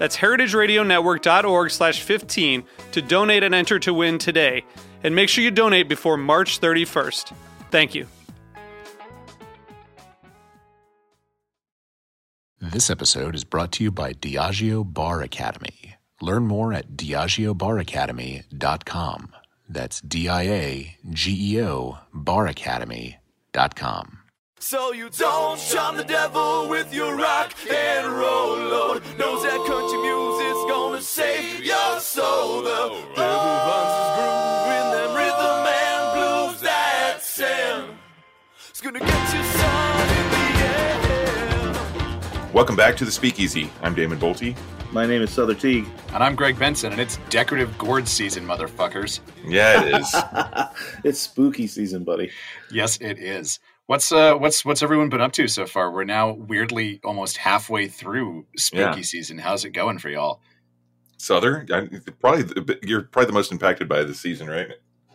That's heritageradionetwork.org slash 15 to donate and enter to win today. And make sure you donate before March 31st. Thank you. This episode is brought to you by Diageo Bar Academy. Learn more at diageobaracademy.com. That's D I A G E O baracademy.com. So you don't charm the devil with your rock and roll load. Knows that country music's gonna save your soul. The devil finds his groove in them rhythm and blues that sound. It's gonna get you sun in the end. Welcome back to the Speakeasy. I'm Damon Boelte. My name is Sother Teague. And I'm Greg Benson, and it's decorative gourd season, motherfuckers. Yeah, it is. it's spooky season, buddy. Yes, it is. What's uh what's what's everyone been up to so far? We're now weirdly almost halfway through spooky Yeah. season. How's it going for y'all? Sother, I, probably you're probably the most impacted by this season, right?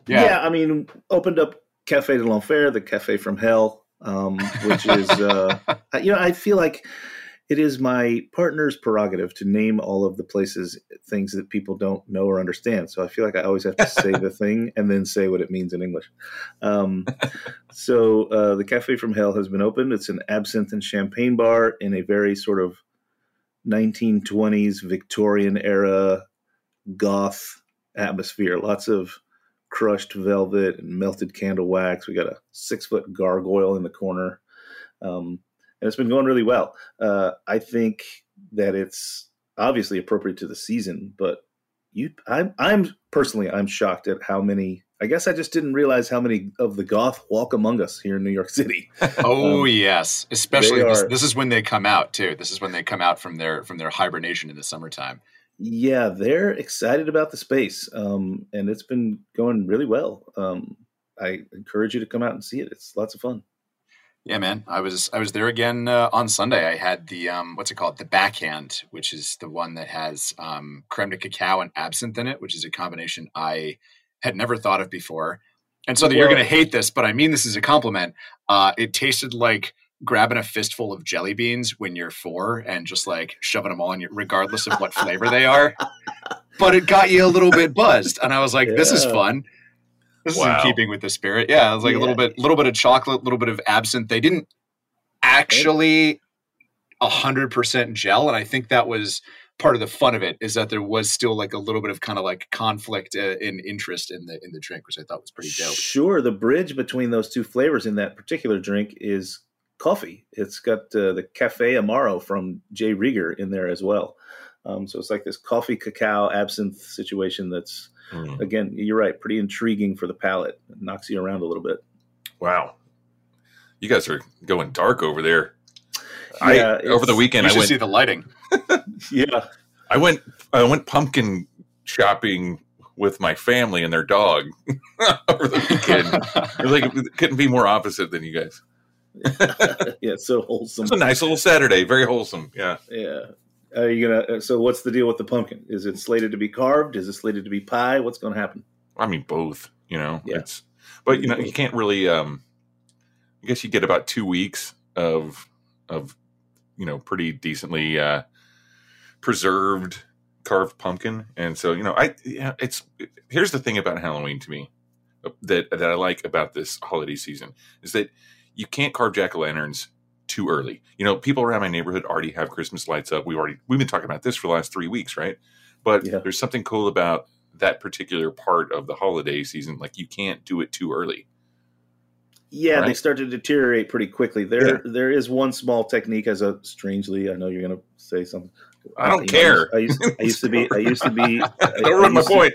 Yeah. I mean, opened up Cafe de l'Enfer, the cafe from hell, um, which is, uh, you know, I feel like it is my partner's prerogative to name all of the places things that people don't know or understand. So I feel like I always have to say the thing and then say what it means in English. Um, so uh, the Cafe from Hell has been opened. It's an absinthe and champagne bar in a very sort of 1920s Victorian era goth atmosphere. Lots of crushed velvet and melted candle wax. We got a six foot gargoyle in the corner. Um, and it's been going really well. Uh, I think that it's obviously appropriate to the season, but you, I'm, I'm personally, I'm shocked at how many. I guess I just didn't realize how many of the goth walk among us here in New York City. Oh Um, yes, especially this, are- this is when they come out too. This is when they come out from their from their hibernation in the summertime. Yeah, they're excited about the space, um, and it's been going really well. Um, I encourage you to come out and see it. It's lots of fun. Yeah, man. I was I was there again uh, on Sunday. I had the um what's it called? The backhand, which is the one that has um creme de cacao and absinthe in it, which is a combination I had never thought of before. And so that you're going to hate this, but I mean this is a compliment. Uh, it tasted like grabbing a fistful of jelly beans when you're four and just like shoving them all in you, regardless of what flavor they are. But it got you a little bit buzzed, and I was like, "This is fun." This Wow. is in keeping with the spirit. Yeah, it was like a little bit, little bit of chocolate, a little bit of absinthe. They didn't actually a hundred percent gel, and I think that was part of the fun of it. Is that there was still like a little bit of kind of like conflict uh, in interest in the in the drink, which I thought was pretty dope. Sure, the bridge between those two flavors in that particular drink is coffee. It's got uh, the Cafe Amaro from J. Rieger in there as well. Um, so it's like this coffee cacao absinthe situation that's, Mm. again, you're right, pretty intriguing for the palate. It knocks you around a little bit. Wow. You guys are going dark over there. Yeah, I over the weekend you I went see the lighting. Yeah. I went I went pumpkin shopping with my family and their dog over the weekend. it was like it couldn't be more opposite than you guys. yeah, so wholesome. It's a nice little Saturday, very wholesome. Yeah. Yeah. Are you gonna? uh, So, what's the deal with the pumpkin? Is it slated to be carved? Is it slated to be pie? What's going to happen? I mean both, you know. Yeah. It's but you know, you can't really um I guess you get about 2 weeks of of you know, pretty decently uh preserved carved pumpkin. And so, you know, I yeah, it's here's the thing about Halloween to me uh, that that I like about this holiday season is that you can't carve jack o' lanterns too early. You know, people around my neighborhood already have Christmas lights up. We already we've been talking about this for the last three weeks, right? But Yeah. there's something cool about that particular part of the holiday season. Like you can't do it too early. Yeah, they start to deteriorate pretty quickly. There, there is one small technique. As a strangely, I know you're going to say something. I don't You know, care. I used, I used to be. I used to be. I, Don't ruin my to- point.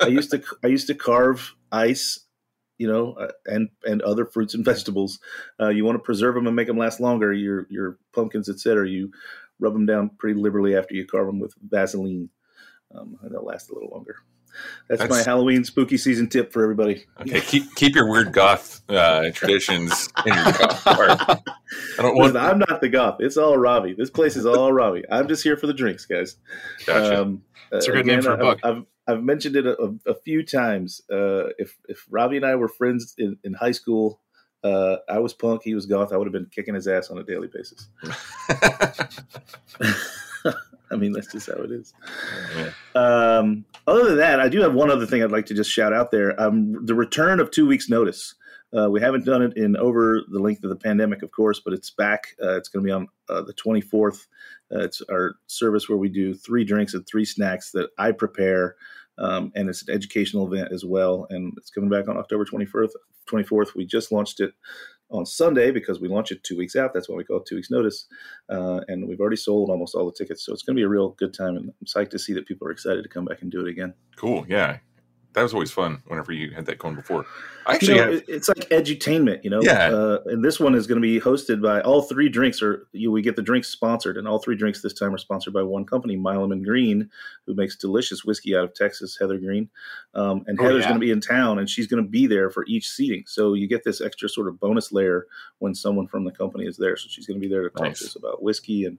I used to I used to carve ice, you know, uh, and and other fruits and vegetables. Uh, you want to preserve them and make them last longer. Your your pumpkins, etc. You rub them down pretty liberally after you carve them with Vaseline. Um, and they'll last a little longer. That's, my Halloween spooky season tip for everybody. Okay, keep keep your weird goth uh, traditions in your car. I don't want. Listen, I'm not the goth. It's all Ravi. This place is all Ravi. I'm just here for the drinks, guys. Gotcha. Um, That's a uh, good name for a I've- book. I've, I've mentioned it a, a, few times. Uh, if if Ravi and I were friends in, in high school, uh, I was punk, he was goth. I would have been kicking his ass on a daily basis. I mean, that's just how it is. Um, other than that, I do have one other thing I'd like to just shout out there. Um, the return of two weeks notice. Uh, we haven't done it in over the length of the pandemic, of course, but it's back. Uh, it's going to be on uh, the 24th. Uh, it's our service where we do three drinks and three snacks that I prepare, um, and it's an educational event as well. And it's coming back on October 24th. 24th. We just launched it on Sunday because we launch it two weeks out. That's why we call it two weeks notice. Uh, and we've already sold almost all the tickets, so it's going to be a real good time. And I'm psyched to see that people are excited to come back and do it again. cool. Yeah, that was always fun. Whenever you had that going before, I you actually know, have, it's like edutainment, you know. Yeah. Uh, and this one is going to be hosted by all three drinks are you. We get the drinks sponsored, and all three drinks this time are sponsored by one company, Milam and Greene, who makes delicious whiskey out of Texas, Heather Greene. Um, and Oh, Heather's yeah. going to be in town, and she's going to be there for each seating. So you get this extra sort of bonus layer when someone from the company is there. So she's going to be there to talk Nice. to us about whiskey, and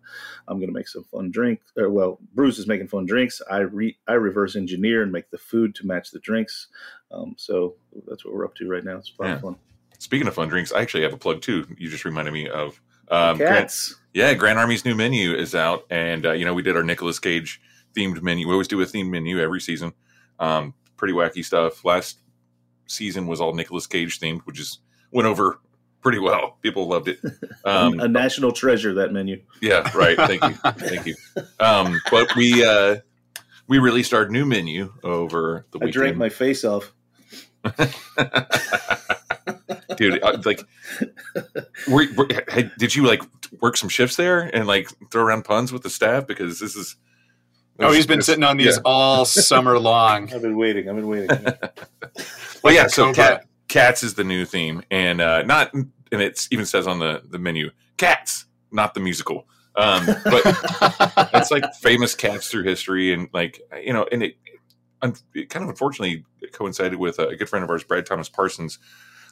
I'm going to make some fun drink. Or, well, Bruce is making fun drinks. I re, I reverse engineer and make the food to match the drinks. Um, so that's what we're up to right now. It's a lot of fun. speaking of fun drinks, I actually have a plug too. You just reminded me of um, Grant, Cats. yeah, Grand Army's new menu is out, and uh, you know we did our Nicolas Cage themed menu. We always do a themed menu every season. Um, pretty wacky stuff. Last season was all Nicolas Cage themed, which is went over pretty well. People loved it. Um, a national treasure that menu. Yeah, right. Thank you, thank you. Um, but we uh, we released our new menu over the I weekend. I drank my face off. dude. uh, Like, were, were, did you like work some shifts there and like throw around puns with the staff because this is? Oh, he's been sitting on these yeah. all summer long. I've been waiting. I've been waiting. Well, yeah. So cat, cats is the new theme, and uh, not, and it even says on the the menu, cats, not the musical. Um, but it's like famous cats through history, and like you know, and it, it kind of unfortunately coincided with a good friend of ours, Brad Thomas Parsons,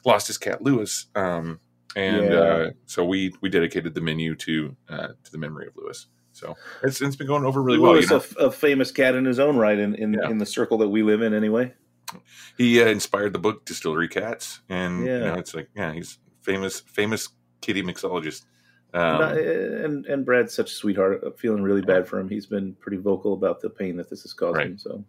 lost his cat Lewis, um, and Yeah. uh, so we we dedicated the menu to uh, to the memory of Lewis. So it's, it's been going over really well. You Lewis, know? a famous cat in his own right, in in, Yeah. in the circle that we live in, anyway. he uh, inspired the book Distillery Cats, and you know, it's like yeah, he's famous famous kitty mixologist. Um, Not- and and Brad's such a sweetheart. I'm feeling really bad for him. He's been pretty vocal about the pain that this has caused Right. him. So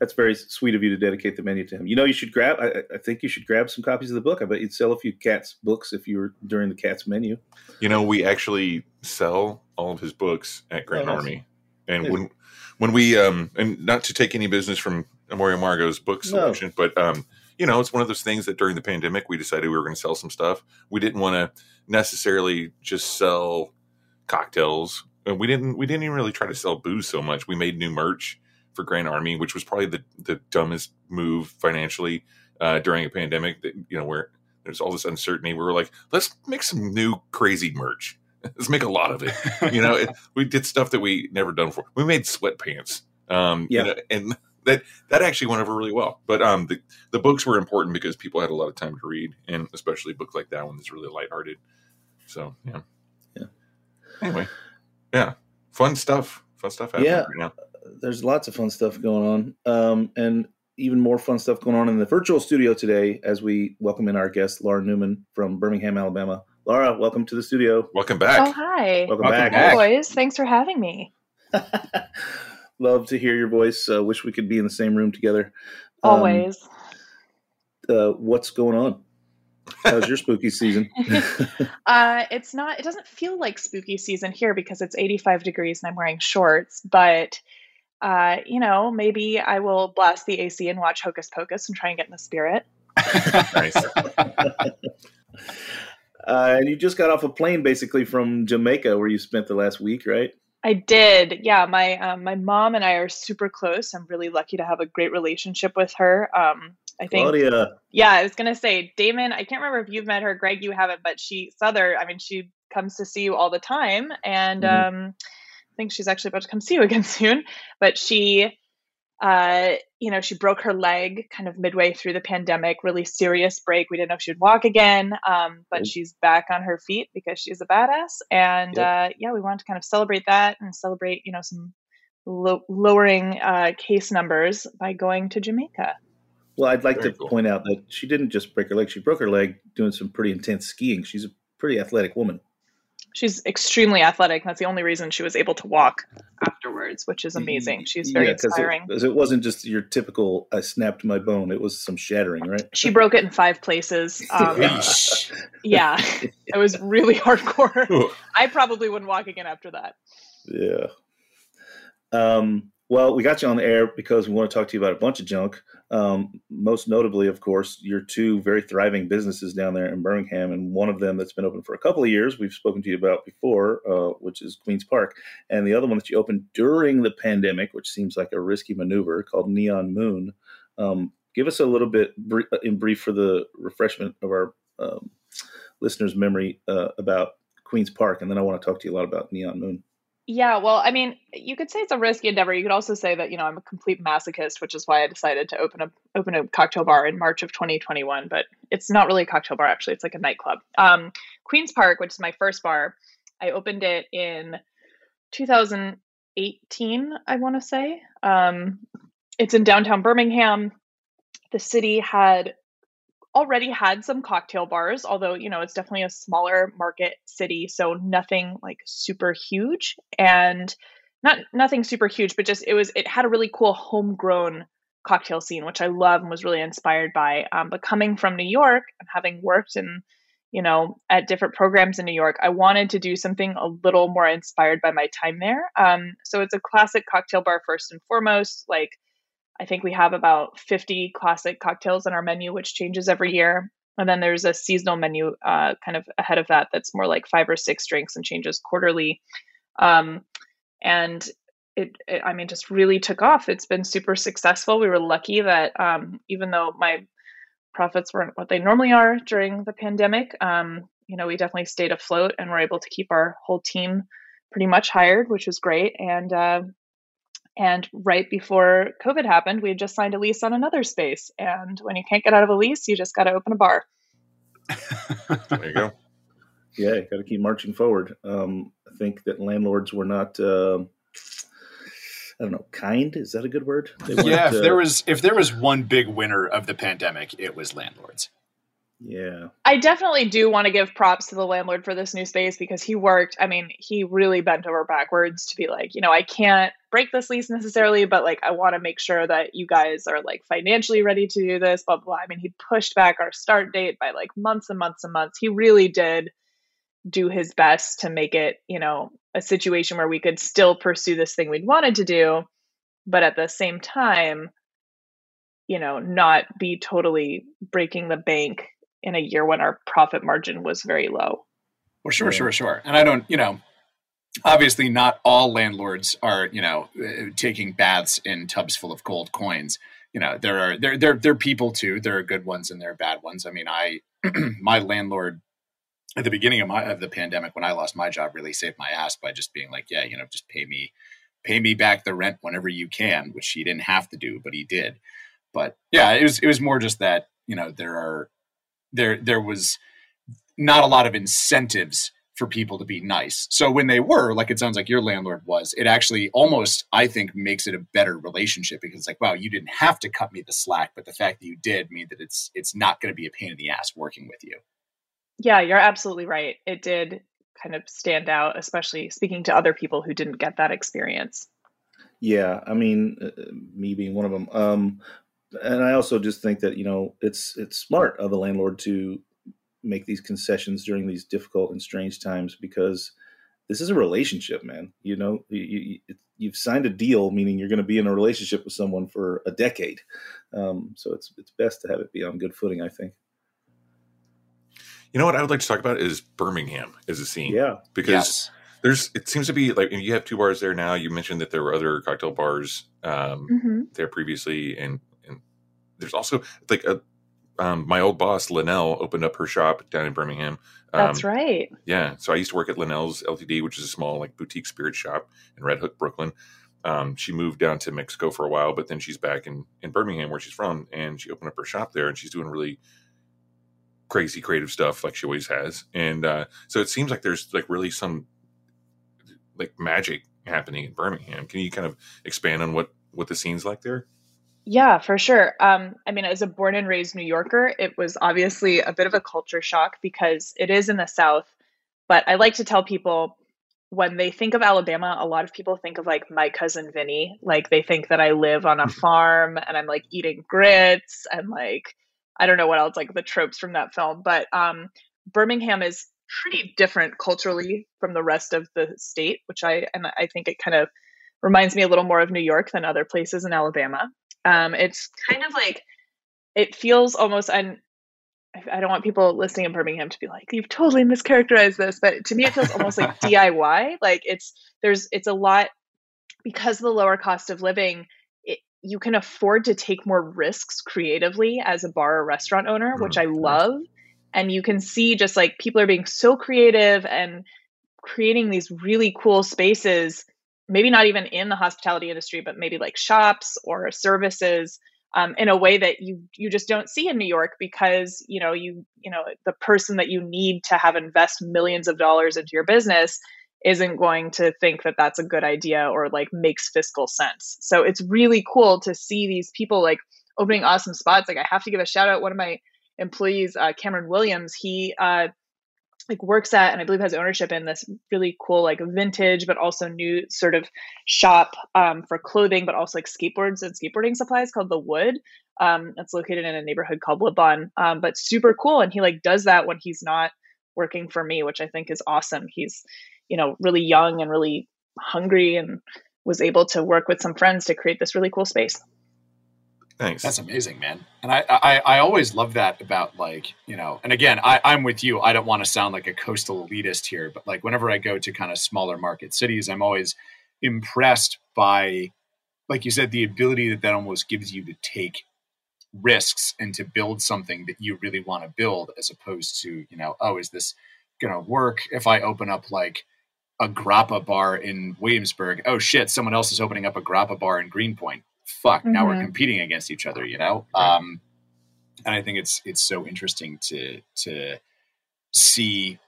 that's very sweet of you to dedicate the menu to him. You know, you should grab. I, I think you should grab some copies of the book. I bet you'd sell a few cats books if you were during the cats menu. You know, we actually sell all of his books at Grand Oh. Army, and Yeah. when when we um and not to take any business from Amor y Amargo's book No. but um you know it's one of those things that during the pandemic we decided we were going to sell some stuff. We didn't want to necessarily just sell cocktails, and we didn't we didn't even really try to sell booze so much. We made new merch for Grand Army, which was probably the the dumbest move financially uh, during a pandemic. That you know where there's all this uncertainty. We were like, let's make some new crazy merch. Let's make a lot of it. You know, it, we did stuff that we never done before. We made sweatpants. Um, you Yeah. know, and that that actually went over really well. But um, the the books were important because people had a lot of time to read, and especially a book like that one that's really lighthearted. So yeah, Yeah. Anyway, yeah, fun stuff. Fun stuff happening Yeah. right now. there's lots of fun stuff going on, um, and even more fun stuff going on in the virtual studio today as we welcome in our guest Laura Newman from Birmingham, Alabama. Laura, welcome to the studio. Welcome back. Oh, hi. Welcome, Welcome back. back. Boys. Thanks for having me. Love to hear your voice. Uh, wish we could be in the same room together. Um, Always. uh, what's going on? How's your spooky season? uh, it's not, it doesn't feel like spooky season here because it's 85 degrees and I'm wearing shorts, but. Uh, you know, maybe I will blast the AC and watch Hocus Pocus and try and get in the spirit. nice. Uh, and you just got off a plane basically from Jamaica, where you spent the last week, right? I did. Yeah, my um, my mom and I are super close. I'm really lucky to have a great relationship with her. Um, I think. Claudia. Yeah, I was gonna say Damon. I can't remember if you've met her, Greg. You haven't, but she Sother. I mean, she comes to see you all the time, and Mhm. um, I think she's actually about to come see you again soon. But she, uh, you know, she broke her leg kind of midway through the pandemic. Really serious break. We didn't know if she'd walk again, um, but Yep. she's back on her feet because she's a badass. And Yep. uh, yeah, we wanted to kind of celebrate that and celebrate, you know, some lo- lowering uh, case numbers by going to Jamaica. Well, I'd like Very to cool. point out that she didn't just break her leg; she broke her leg doing some pretty intense skiing. She's a pretty athletic woman. She's extremely athletic. That's the only reason she was able to walk afterwards, which is amazing. She's very Yeah, 'cause inspiring. It, 'cause it wasn't just your typical "I snapped my bone"; it was some shattering, right? She broke it in five places. Um, yeah, it was really hardcore. I probably wouldn't walk again after that. Yeah. Um, well, we got you on the air because we want to talk to you about a bunch of junk. Um, most notably, of course, your two very thriving businesses down there in Birmingham, and one of them that's been open for a couple of years. We've spoken to you about before, uh, which is Queen's Park, and the other one that you opened during the pandemic, which seems like a risky maneuver, called Neon Moon. Um, give us a little bit br- in brief for the refreshment of our um, listeners' memory uh, about Queen's Park, and then I want to talk to you a lot about Neon Moon. Yeah, well, I mean, you could say it's a risky endeavor. You could also say that you know I'm a complete masochist, which is why I decided to open a open a cocktail bar in March of 2021. But it's not really a cocktail bar, actually. It's like a nightclub. Um, Queen's Park, which is my first bar, I opened it in 2018. I want to say um, it's in downtown Birmingham. The city had already had some cocktail bars, although, you know, it's definitely a smaller market city, so nothing like super huge and not nothing super huge, but just it was it had a really cool homegrown cocktail scene, which I love and was really inspired by. Um, but coming from New York and having worked in, you know, at different programs in New York, I wanted to do something a little more inspired by my time there. Um, so it's a classic cocktail bar first and foremost, like I think we have about 50 classic cocktails on our menu, which changes every year. And then there's a seasonal menu uh, kind of ahead of that that's more like five or six drinks and changes quarterly. Um, and it, it, I mean, just really took off. It's been super successful. We were lucky that um, even though my profits weren't what they normally are during the pandemic, um, you know, we definitely stayed afloat and were able to keep our whole team pretty much hired, which was great. And uh, and right before COVID happened, we had just signed a lease on another space. And when you can't get out of a lease, you just got to open a bar. There you go. Yeah, got to keep marching forward. Um, I think that landlords were not, uh, I don't know, kind. Is that a good word? They yeah, if uh, there was if there was one big winner of the pandemic, it was landlords. Yeah, I definitely do want to give props to the landlord for this new space because he worked. I mean, he really bent over backwards to be like, you know, I can't break this lease necessarily, but like, I want to make sure that you guys are like financially ready to do this, blah, blah, blah. I mean, he pushed back our start date by like months and months and months. He really did do his best to make it, you know, a situation where we could still pursue this thing we'd wanted to do, but at the same time, you know, not be totally breaking the bank in a year when our profit margin was very low. Well, sure, Yeah. sure, sure. And I don't, you know, obviously not all landlords are, you know, uh, taking baths in tubs full of gold coins. You know, there are there there there are people too. There are good ones and there are bad ones. I mean, I my landlord at the beginning of my of the pandemic when I lost my job really saved my ass by just being like, yeah, you know, just pay me pay me back the rent whenever you can, which he didn't have to do, but he did. But yeah, it was it was more just that, you know, there are there there was not a lot of incentives for people to be nice. So when they were, like it sounds like your landlord was, it actually almost I think makes it a better relationship because it's like, wow, you didn't have to cut me the slack, but the fact that you did mean that it's it's not going to be a pain in the ass working with you. Yeah, you're absolutely right. It did kind of stand out, especially speaking to other people who didn't get that experience. yeah. I mean, uh, me being one of them. Um, and I also just think that you know it's it's smart of the landlord to make these concessions during these difficult and strange times because this is a relationship, man. You know, you, you you've signed a deal, meaning you're going to be in a relationship with someone for a decade. Um, so it's it's best to have it be on good footing, I think. You know what I would like to talk about is Birmingham as a scene. Yeah. because Yes. there's it seems to be like you have two bars there now. You mentioned that there were other cocktail bars um, hmm there previously, and and there's also like a um, my old boss LeNell opened up her shop down in Birmingham. Um, That's right. Yeah, so I used to work at LeNell's Ltd, which is a small like boutique spirit shop in Red Hook, Brooklyn. Um, she moved down to Mexico for a while, but then she's back in in Birmingham where she's from, and she opened up her shop there, and she's doing really crazy creative stuff like she always has. And uh, so it seems like there's like really some like magic happening in Birmingham. Can you kind of expand on what what the scene's like there? Yeah, for sure. Um, I mean, as a born and raised New Yorker, it was obviously a bit of a culture shock because it is in the South. But I like to tell people when they think of Alabama, a lot of people think of like my cousin Vinny. Like they think that I live on a farm and I'm like eating grits and like I don't know what else, like the tropes from that film. But um, Birmingham is pretty different culturally from the rest of the state, which I and I think it kind of reminds me a little more of New York than other places in Alabama. Um, it's kind of like it feels almost and I- I don't want people listening in Birmingham to be like you've totally mischaracterized this, but to me it feels almost like DIY. Like it's there's it's a lot because of the lower cost of living. It, you can afford to take more risks creatively as a bar or restaurant owner, which I Mm, love. And you can see just like people are being so creative and creating these really cool spaces maybe not even in the hospitality industry but maybe like shops or services um, in a way that you you just don't see in new york because you know you you know the person that you need to have invest millions of dollars into your business isn't going to think that that's a good idea or like makes fiscal sense. So it's really cool to see these people like opening awesome spots. Like i have to give a shout out one of my employees uh, cameron williams he uh, like works at and I believe has ownership in this really cool like vintage but also new sort of shop um, for clothing but also like skateboards and skateboarding supplies called the Wood. Um, it's located in a neighborhood called Woodlawn, um, but super cool. And he like does that when he's not working for me, which I think is awesome. He's you know really young and really hungry and was able to work with some friends to create this really cool space. Thanks. That's amazing, man. And I, I, I always love that about like, you know, and again, I, I'm with you. I don't want to sound like a coastal elitist here, but like whenever I go to kind of smaller market cities, I'm always impressed by, like you said, the ability that that almost gives you to take risks and to build something that you really want to build as opposed to, you know, oh, is this going to work if I open up like a grappa bar in Williamsburg? Oh shit, someone else is opening up a grappa bar in Greenpoint. Fuck, now we're Mhm. competing against each other, you know? Um, and I think it's it's so interesting to to see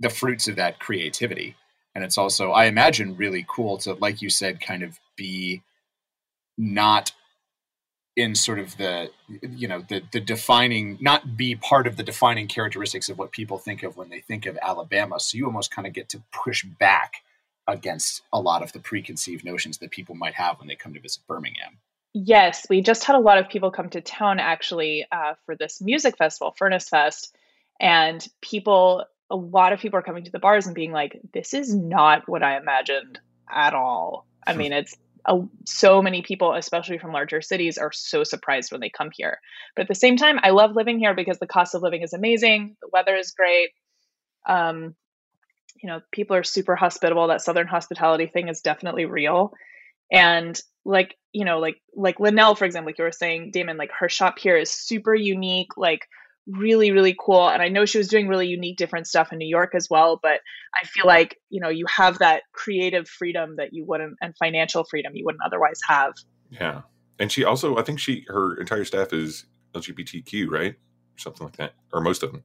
the fruits of that creativity. And it's also, I imagine, really cool to, like you said, kind of be not in sort of the you know the the defining not be part of the defining characteristics of what people think of when they think of Alabama so you almost kind of get to push back against a lot of the preconceived notions that people might have when they come to visit Birmingham Yes, we just had a lot of people come to town actually uh, for this music festival, Furnace Fest, and people, a lot of people are coming to the bars and being like, "This is not what I imagined at all." I mean, it's a, so many people, especially from larger cities, are so surprised when they come here. But at the same time, I love living here because the cost of living is amazing, the weather is great. Um, you know, people are super hospitable. That Southern hospitality thing is definitely real. And like, you know, like like LeNell, for example, like you were saying, Damon, like her shop here is super unique, like really, really cool. And I know she was doing really unique, different stuff in New York as well. But I feel like, you know, you have that creative freedom that you wouldn't and financial freedom you wouldn't otherwise have. Yeah, and she also, I think she, her entire staff is LGBTQ, right, something like that, or most of them.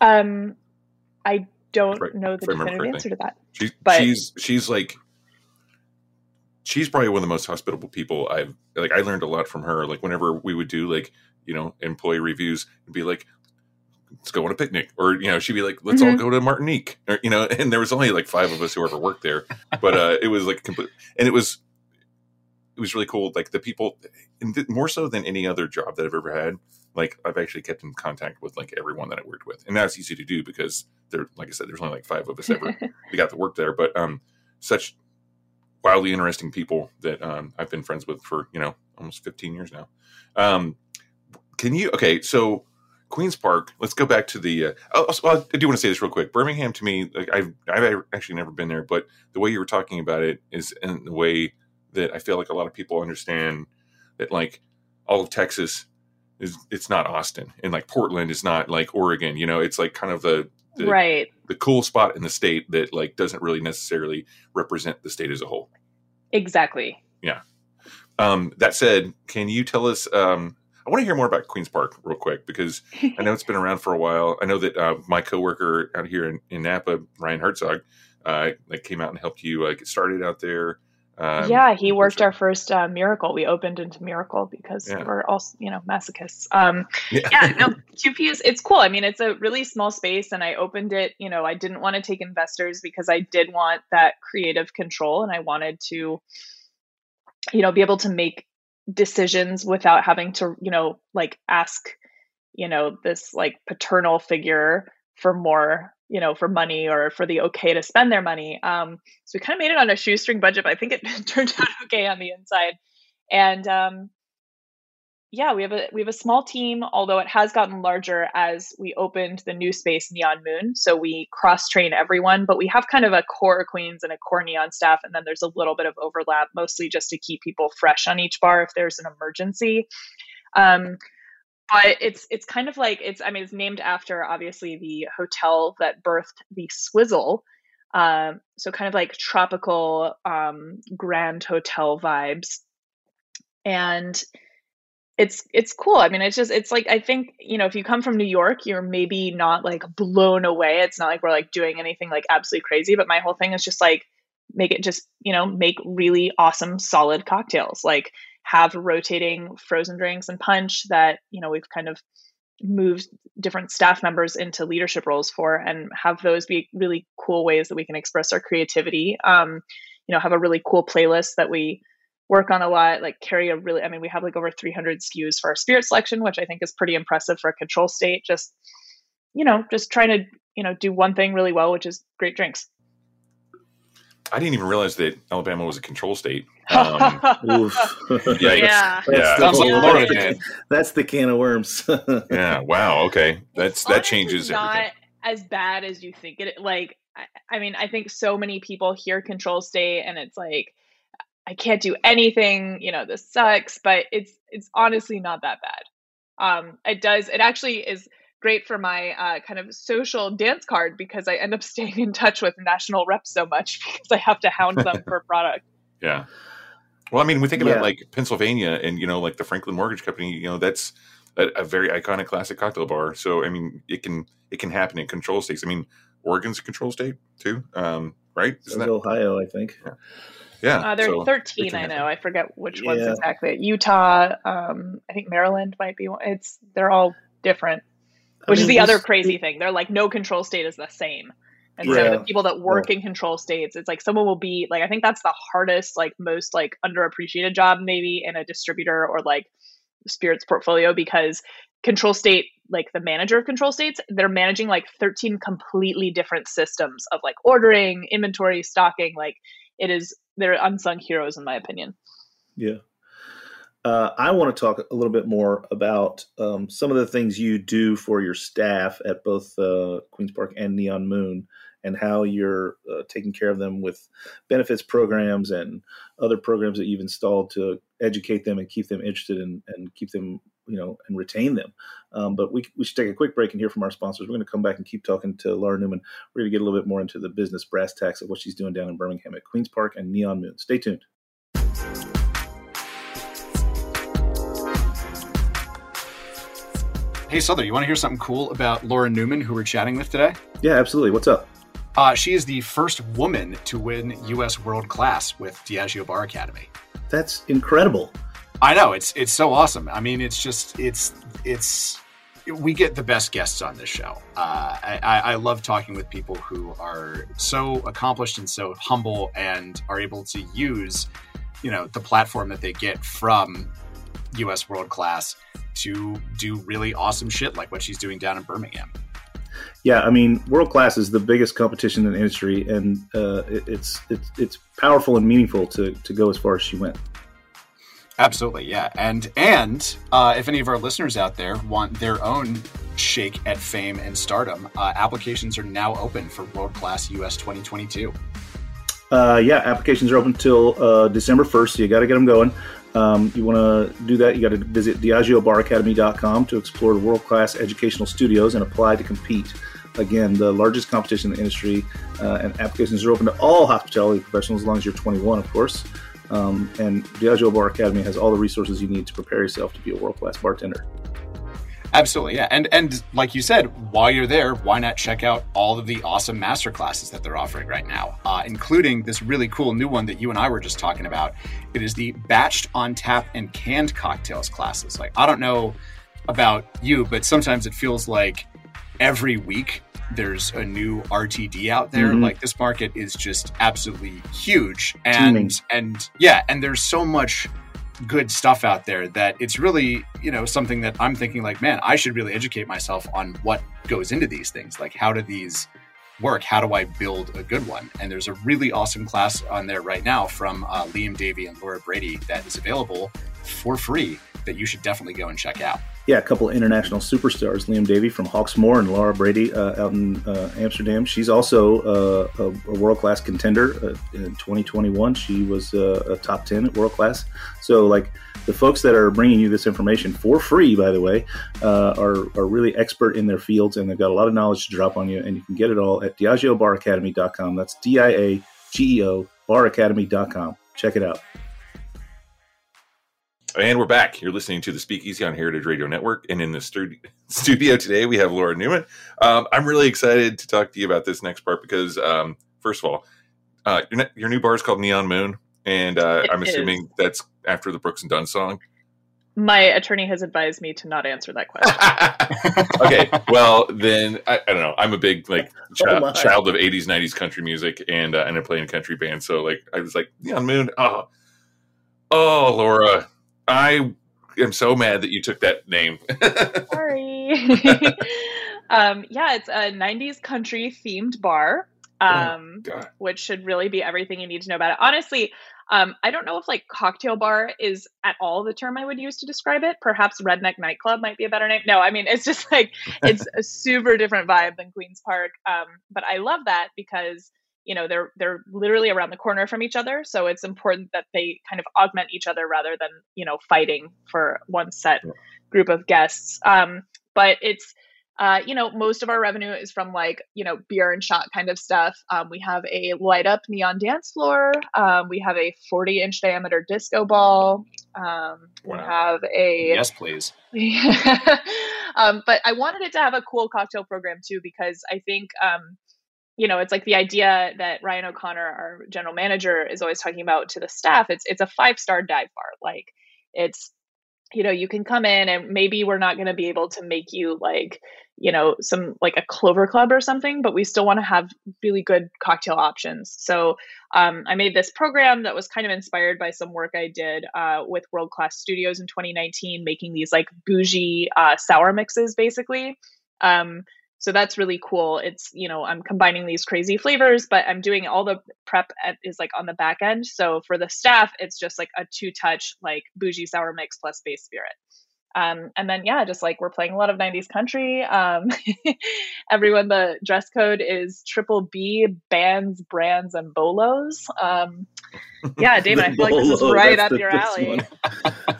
Um I don't Right, know the definitive answer to that. She's But- she's she's like she's probably one of the most hospitable people I've like. I learned a lot from her. Like whenever we would do like you know employee reviews, and be like, let's go on a picnic, or you know she'd be like, let's all Mhm. go to Martinique, or you know. And there was only like five of us who ever worked there, but uh, it was like complete, and it was it was really cool. Like the people, and th- more so than any other job that I've ever had. Like I've actually kept in contact with like everyone that I worked with, and that's easy to do because there, like I said, there's only like five of us ever we got to work there. But um, such wildly interesting people that um, I've been friends with for you know almost 15 years now. Um, can you okay? So Queen's Park. Let's go back to the. Uh, oh, well, I do want to say this real quick. Birmingham, to me, like I've I've actually never been there, but the way you were talking about it is in the way that I feel like a lot of people understand that like all of Texas is it's not Austin and like Portland is not like Oregon. You know, it's like kind of the, the right. the cool spot in the state that like doesn't really necessarily represent the state as a whole. Exactly. Yeah. Um, that said, can you tell us? Um, I want to hear more about Queen's Park real quick because I know it's been around for a while. I know that uh, my coworker out here in, in Napa, Ryan Herzog, uh, like came out and helped you uh, get started out there. Um, yeah, he worked our first uh, miracle. We opened into Miracle because Yeah. we're also, you know, masochists. Um, Yeah. yeah, no, QP is it's cool. I mean, it's a really small space, and I opened it. You know, I didn't want to take investors because I did want that creative control, and I wanted to, you know, be able to make decisions without having to, you know, like ask, you know, this like paternal figure for more, you know, for money or for the okay to spend their money. Um, so we kind of made it on a shoestring budget, but I think it turned out okay on the inside. And um, yeah, we have a we have a small team, although it has gotten larger as we opened the new space Neon Moon. So we cross train everyone, but we have kind of a core Queens and a core Neon staff, and then there's a little bit of overlap, mostly just to keep people fresh on each bar if there's an emergency. Um, but it's it's kind of like it's I mean it's named after obviously the hotel that birthed the Swizzle. Um, so kind of like tropical um, grand hotel vibes, and it's it's cool. I mean, it's just it's like I think you know if you come from New York, you're maybe not like blown away. It's not like we're like doing anything like absolutely crazy. But my whole thing is just like make it just you know make really awesome solid cocktails. Like have rotating frozen drinks and punch that you know we've kind of moved different staff members into leadership roles for and have those be really cool ways that we can express our creativity. Um, you know have a really cool playlist that we work on a lot like carry a really i mean we have like over 300 skus for our spirit selection which i think is pretty impressive for a control state. Just you know just trying to you know do one thing really well which is great drinks I didn't even realize that Alabama was a control state. Um, Yeah, yeah That's Yeah. the Sounds Florida that's, the, that's the can of worms. yeah. Wow. Okay. That's It's that changes not everything. as bad as you think it like I, I mean i think so many people hear control state and it's like i can't do anything you know this sucks but it's it's honestly not that bad um it does it actually is great for my uh, kind of social dance card because i end up staying in touch with national reps so much because i have to hound them for product Yeah. Well, I mean, we think about Yeah. like Pennsylvania and you know, like the Franklin Mortgage Company. You know, that's a, a very iconic classic cocktail bar. So, I mean, it can it can happen in control states. I mean, Oregon's a control state too, um, right? Isn't that? Ohio, I think. Yeah. uh, there so are 13 it can i happen. know i forget which ones exactly utah um i think maryland might be one it's they're all different I which is mean, the other crazy thing. They're like no control state is the same. And so the people that work in control states, it's like someone will be like I think that's the hardest, like most like underappreciated job maybe in a distributor or like spirits portfolio because control state, like the manager of control states, they're managing like 13 completely different systems of like ordering, inventory, stocking. Like it is they're unsung heroes in my opinion. Yeah. Uh, I want to talk a little bit more about um, some of the things you do for your staff at both uh, Queen's Park and Neon Moon, and how you're uh, taking care of them with benefits programs and other programs that you've installed to educate them and keep them interested and, and keep them, you know, and retain them. Um, but we, we should take a quick break and hear from our sponsors. We're going to come back and keep talking to Laura Newman. We're going to get a little bit more into the business brass tacks of what she's doing down in Birmingham at Queen's Park and Neon Moon. Stay tuned. Hey, Sother, you want to hear something cool about Laura Newman, who we're chatting with today? Yeah, absolutely. What's up? Uh, she is the first woman to win U.S. World Class with Diageo Bar Academy. That's incredible. I know it's it's so awesome. I mean, it's just it's it's we get the best guests on this show. Uh, I, I I love talking with people who are so accomplished and so humble and are able to use you know the platform that they get from U.S. World Class to do really awesome shit like what she's doing down in Birmingham. Yeah, I mean, world class is the biggest competition in the industry, and uh, it, it's it's it's powerful and meaningful to to go as far as she went. Absolutely, yeah. And and uh, if any of our listeners out there want their own shake at fame and stardom. Uh, applications are now open for World Class US 2022. Uh, yeah, applications are open till uh, December 1st, so you got to get them going. Um, you want to do that, you got to visit DiageoBarAcademy.com to explore the world class educational studios and apply to compete. Again, the largest competition in the industry, uh, and applications are open to all hospitality professionals as long as you're 21, of course. Um, and Diageo Bar Academy has all the resources you need to prepare yourself to be a world class bartender. Absolutely, yeah. And and like you said, while you're there, why not check out all of the awesome master classes that they're offering right now, uh, including this really cool new one that you and I were just talking about. It is the batched on tap and canned cocktails classes. Like I don't know about you, but sometimes it feels like every week there's a new RTD out there. Mhm. Like this market is just absolutely huge, and and yeah, and there's so much good stuff out there that it's really you know something that I'm thinking like, man, I should really educate myself on what goes into these things. Like, how do these work? How do I build a good one? And there's a really awesome class on there right now from uh, Liam Davy and Laura Brady that is available for free that you should definitely go and check out. Yeah, a couple international superstars, Liam Davy from Hawksmoor and Laura Brady uh, out in uh, Amsterdam. She's also uh, a, a world class contender uh, in 2021. She was uh, a top 10 at world class. So, like the folks that are bringing you this information for free, by the way, uh, are, are really expert in their fields and they've got a lot of knowledge to drop on you. And you can get it all at DiageoBarAcademy.com. That's D I A G E O baracademy.com. Check it out. And we're back. You're listening to the Speakeasy on Heritage Radio Network. And in the stu- studio today, we have Laura Newman. Um, I'm really excited to talk to you about this next part because, um, first of all, uh, your, ne- your new bar is called Neon Moon. And uh, I'm is. assuming that's after the Brooks and Dunn song. My attorney has advised me to not answer that question. okay, well then I, I don't know. I'm a big like Oh child, child of '80s, '90s country music, and uh, and I play in a country band. So like I was like Neon Moon. Oh, oh, Laura, I am so mad that you took that name. Sorry. um, yeah, it's a 90s country themed bar, um, God. which should really be everything you need to know about it. Honestly, um, I don't know if like cocktail bar is at all the term I would use to describe it. Perhaps redneck nightclub might be a better name. No, I mean, it's just like, it's a super different vibe than Queen's Park. Um, but I love that because you know they're they're literally around the corner from each other so it's important that they kind of augment each other rather than you know fighting for one set group of guests um but it's uh, you know, most of our revenue is from like, you know, beer and shot kind of stuff. Um, we have a light up neon dance floor. Um, we have a 40 inch diameter disco ball. Um, We have a Yes, please. um, but I wanted it to have a cool cocktail program too because I think um, you know it's like the idea that Ryan O'Connor, our general manager, is always talking about to the staff. It's it's a five star dive bar. Like it's you know you can come in and maybe we're not going to be able to make you like you know some like a clover club or something but we still want to have really good cocktail options so um, i made this program that was kind of inspired by some work i did uh, with world class studios in 2019 making these like bougie uh, sour mixes basically um, so that's really cool. It's you know i'm combining these crazy flavors but i'm doing all the prep at, is like on the back end. So for the staff it's just like a two touch like bougie sour mix plus base spirit. Um, and then yeah just like we're playing a lot of 90s country. Um, everyone the dress code is triple b bands brands and bolos. Um, yeah david i feel like this is right up your alley.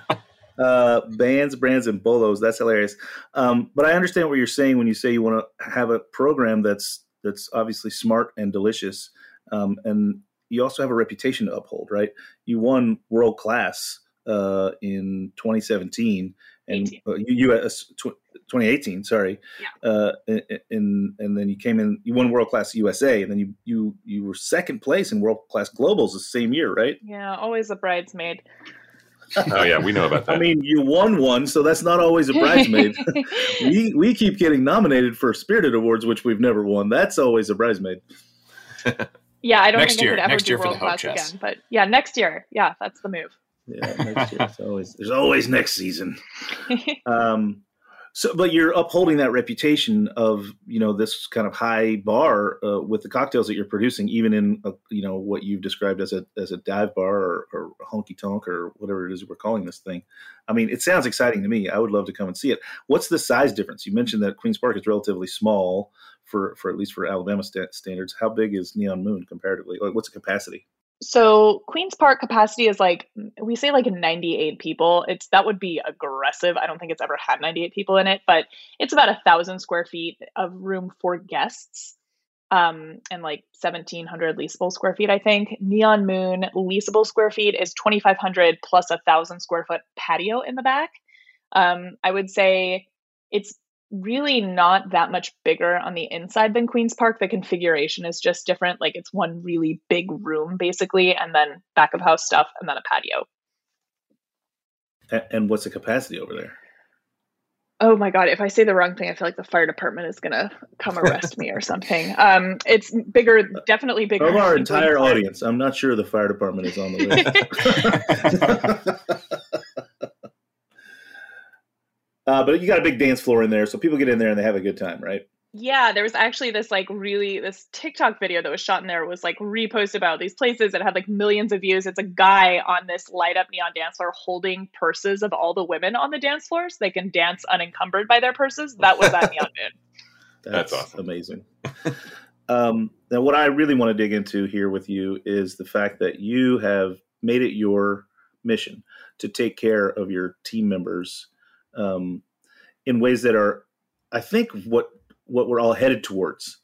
uh, bands, brands, and bolos. That's hilarious. Um, but I understand what you're saying when you say you want to have a program that's that's obviously smart and delicious, um, and you also have a reputation to uphold, right? You won world class uh, in 2017 and uh, you, US tw- 2018. Sorry, uh, and, and and then you came in. You won world class USA, and then you you you were second place in world class globals the same year, right? yeah always a bridesmaid oh yeah, we know about that. I mean, you won one, so that's not always a bridesmaid. we we keep getting nominated for Spirited Awards, which we've never won. That's always a bridesmaid. yeah i don't Next think year- i could ever next do year for the world Hope class Chess. again but yeah next year yeah that's the move Yeah, next year. It's always there's always next season. Um, So, but you're upholding that reputation of you know this kind of high bar uh, with the cocktails that you're producing, even in a, you know what you've described as a as a dive bar or, or honky tonk or whatever it is we're calling this thing. I mean, it sounds exciting to me. I would love to come and see it. What's the size difference? You mentioned that Queen's Park is relatively small for for at least for Alabama st- standards. How big is Neon Moon comparatively? Like, what's the capacity? So Queen's Park capacity is like we say like 98 people. It's that would be aggressive. I don't think it's ever had 98 people in it, but it's about a thousand square feet of room for guests, um, and like 1,700 leasable square feet. I think Neon Moon leasable square feet is 2,500 plus a thousand square foot patio in the back. Um, I would say it's really not that much bigger on the inside than Queen's Park. The configuration is just different. Like it's one really big room basically, and then back of house stuff, and then a patio. And what's the capacity over there? Oh my god! If I say the wrong thing, I feel like the fire department is gonna come arrest me or something. Um, it's bigger, definitely bigger. Of our entire audience, I'm not sure the fire department is on the list. Uh, but you got a big dance floor in there, so people get in there and they have a good time, right? Yeah, there was actually this like really this TikTok video that was shot in there was like reposted about these places that had like millions of views. It's a guy on this light up neon dance floor holding purses of all the women on the dance floor so they can dance unencumbered by their purses. That was at Neon Moon. That's, That's awesome. amazing. um, now, what I really want to dig into here with you is the fact that you have made it your mission to take care of your team members um, in ways that are, I think, what what we're all headed towards.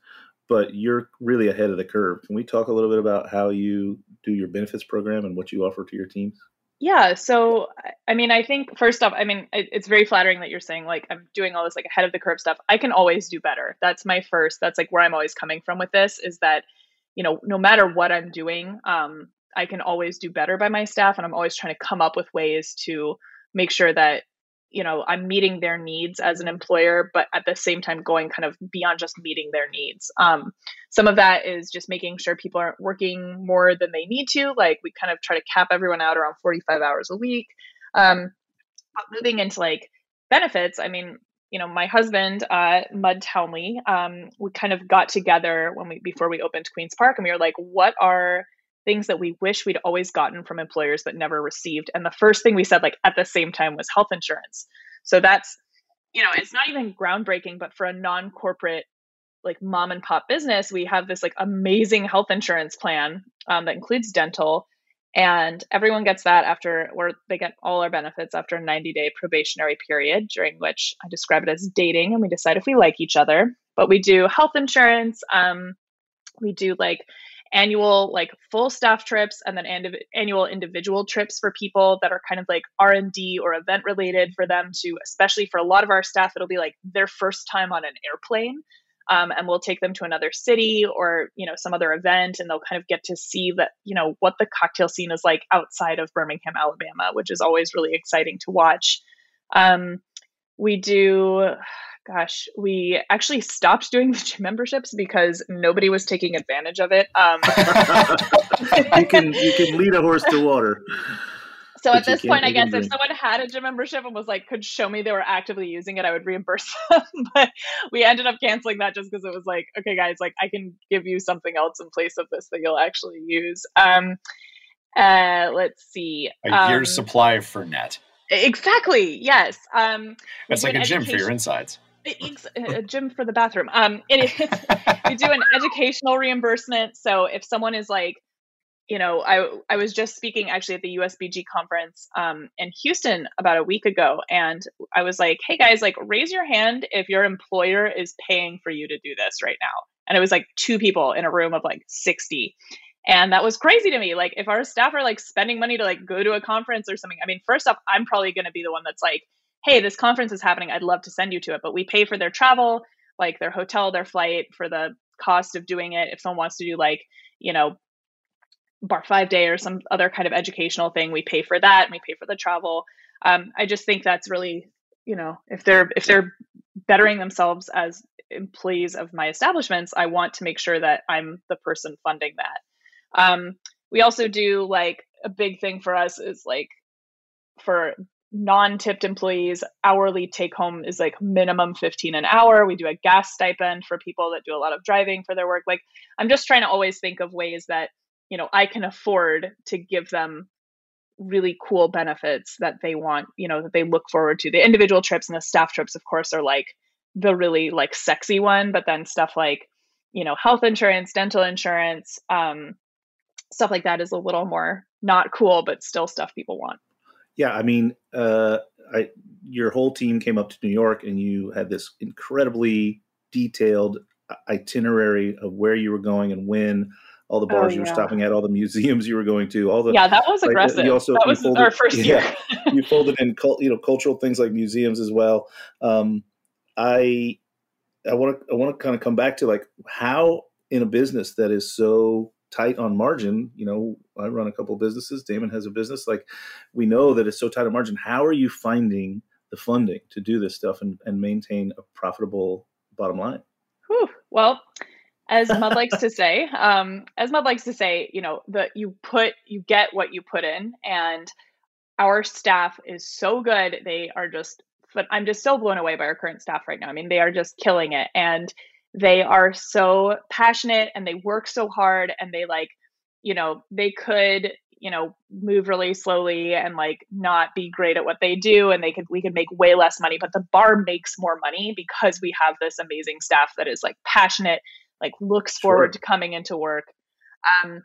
But you're really ahead of the curve. Can we talk a little bit about how you do your benefits program and what you offer to your teams? Yeah. So, I mean, I think first off, I mean, it, it's very flattering that you're saying like I'm doing all this like ahead of the curve stuff. I can always do better. That's my first. That's like where I'm always coming from with this is that, you know, no matter what I'm doing, um, I can always do better by my staff, and I'm always trying to come up with ways to make sure that you know i'm meeting their needs as an employer but at the same time going kind of beyond just meeting their needs. Um, some of that is just making sure people aren't working more than they need to. Like we kind of try to cap everyone out around 45 hours a week. Um, moving into like benefits i mean you know my husband uh, mud townley um, we kind of got together when we before we opened Queen's Park and we were like what are things that we wish we'd always gotten from employers but never received. And the first thing we said, like at the same time, was health insurance. So that's, you know, it's not even groundbreaking, but for a non corporate, like mom and pop business, we have this like amazing health insurance plan um, that includes dental. And everyone gets that after, or they get all our benefits after a 90 day probationary period, during which I describe it as dating and we decide if we like each other. But we do health insurance. Um, we do like annual like full staff trips and then annual individual trips for people that are kind of like r&d or event related for them to especially for a lot of our staff it'll be like their first time on an airplane um, and we'll take them to another city or you know some other event and they'll kind of get to see that you know what the cocktail scene is like outside of birmingham alabama which is always really exciting to watch. Um, we do gosh, we actually stopped doing the gym memberships because nobody was taking advantage of it. Um, you can you can lead a horse to water. So at this point, I guess if someone had a gym membership and was like, could show me they were actively using it, I would reimburse them. but we ended up canceling that just because it was like, okay, guys, like I can give you something else in place of this that you'll actually use. Um, uh, let's see. A um, year's supply Fernet. Exactly. Yes. Um, That's like a gym for your insides it's a gym for the bathroom. Um, it is. we do an educational reimbursement. So if someone is like, you know, I I was just speaking actually at the USBG conference um, in Houston about a week ago, and I was like, hey guys, like raise your hand if your employer is paying for you to do this right now. And it was like two people in a room of like sixty. And that was crazy to me. Like, if our staff are like spending money to like go to a conference or something, I mean, first off, I'm probably going to be the one that's like, hey, this conference is happening. I'd love to send you to it. But we pay for their travel, like their hotel, their flight, for the cost of doing it. If someone wants to do like, you know, bar five day or some other kind of educational thing, we pay for that and we pay for the travel. Um, I just think that's really, you know, if they're if they're bettering themselves as employees of my establishments, I want to make sure that I'm the person funding that. Um, we also do like a big thing for us is like for non-tipped employees hourly take home is like minimum 15 an hour. We do a gas stipend for people that do a lot of driving for their work. Like i'm just trying to always think of ways that you know i can afford to give them really cool benefits that they want you know that they look forward to. The individual trips and the staff trips of course are like the really like sexy one but then stuff like you know health insurance dental insurance um, stuff like that is a little more not cool but still stuff people want Yeah, I mean, uh, I, your whole team came up to New York, and you had this incredibly detailed itinerary of where you were going and when, all the Oh, bars you were stopping at, all the museums you were going to, all the yeah that was like, aggressive you also- that was folded- our first year yeah. you folded in cult, you know cultural things like museums as well. Um, I I want to I want to kind of come back to like how in a business that is so tight on margin. You know, I run a couple businesses. Damon has a business. Like we know that it's so tight on margin. How are you finding the funding to do this stuff and, and maintain a profitable bottom line? Whew. Well, as Mud likes to say, um, as Mud likes to say, you know, that you put, you get what you put in, and our staff is so good. They are just, but I'm just so blown away by our current staff right now. I mean, they are just killing it, and they are so passionate, and they work so hard, and they like, you know, they could, you know, move really slowly and like not be great at what they do, and they could, we could make way less money, but the bar makes more money because we have this amazing staff that is like passionate like looks forward to coming into work. Um,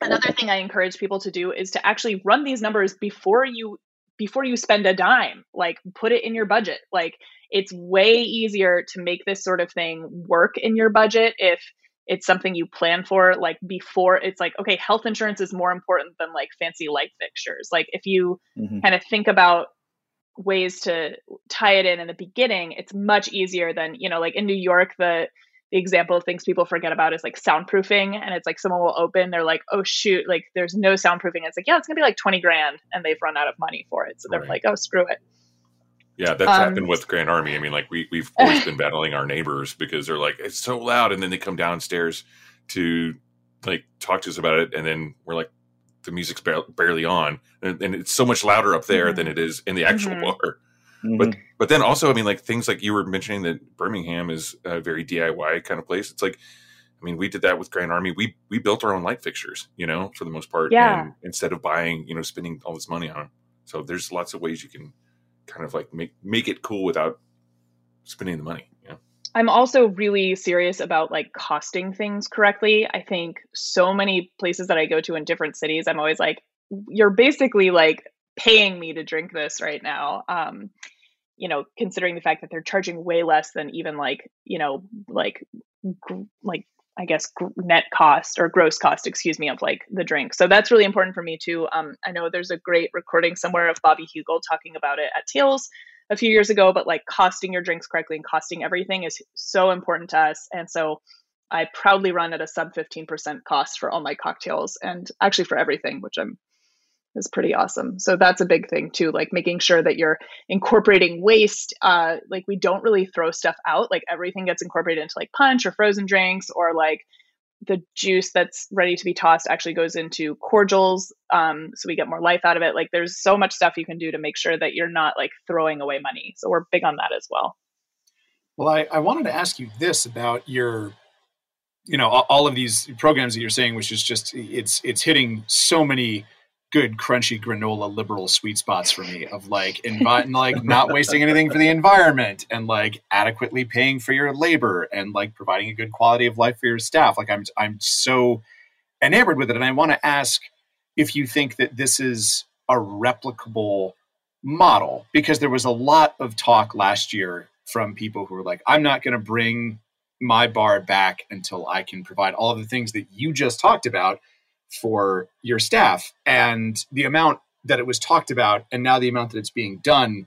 another thing I encourage people to do is to actually run these numbers before you before you spend a dime. Like put it in your budget. Like it's way easier to make this sort of thing work in your budget if it's something you plan for like before it's like okay health insurance is more important than like fancy light fixtures like if you Mhm. kind of think about ways to tie it in in the beginning it's much easier than you know like in new york the the example of things people forget about is like soundproofing and it's like someone will open they're like oh shoot like there's no soundproofing it's like yeah it's gonna be like 20 grand and they've run out of money for it so they're Right. like oh screw it Yeah, that's Um, happened with Grand Army. I mean, like we we've always been battling our neighbors because they're like it's so loud, and then they come downstairs to like talk to us about it, and then we're like the music's barely on, and, and it's so much louder up there than it is in the actual Mhm. bar. Mhm. But but then also, I mean, like things like you were mentioning that Birmingham is a very DIY kind of place. It's like, I mean, we did that with Grand Army. We we built our own light fixtures, you know, for the most part. Yeah. And instead of buying, you know, spending all this money on them. So there's lots of ways you can kind of like make make it cool without spending the money. Know? I'm also really serious about like costing things correctly. I think so many places that I go to in different cities, I'm always like, you're basically like paying me to drink this right now. Um, you know, considering the fact that they're charging way less than even like, you know, like, gr- like, I guess net cost or gross cost, excuse me, of like the drink. So that's really important for me too. Um, I know there's a great recording somewhere of Bobby Hugel talking about it at Tales a few years ago, but like costing your drinks correctly and costing everything is so important to us. And so I proudly run at a sub 15% cost for all my cocktails and actually for everything, which I'm is pretty awesome. So that's a big thing too, like making sure that you're incorporating waste. Uh, like we don't really throw stuff out. Like everything gets incorporated into like punch or frozen drinks or like the juice that's ready to be tossed actually goes into cordials um, so we get more life out of it like there's so much stuff you can do to make sure that you're not like throwing away money so we're big on that as well Well, I, I wanted to ask you this about your, you know, all, all of these programs that you're saying, which is just it's it's hitting so many good crunchy granola liberal sweet spots for me of like envi- like not wasting anything for the environment and like adequately paying for your labor and like providing a good quality of life for your staff. Like I'm I'm so enamored with it, and I want to ask if you think that this is a replicable model because there was a lot of talk last year from people who were like, I'm not going to bring my bar back until I can provide all of the things that you just talked about for your staff. And the amount that it was talked about and now the amount that it's being done,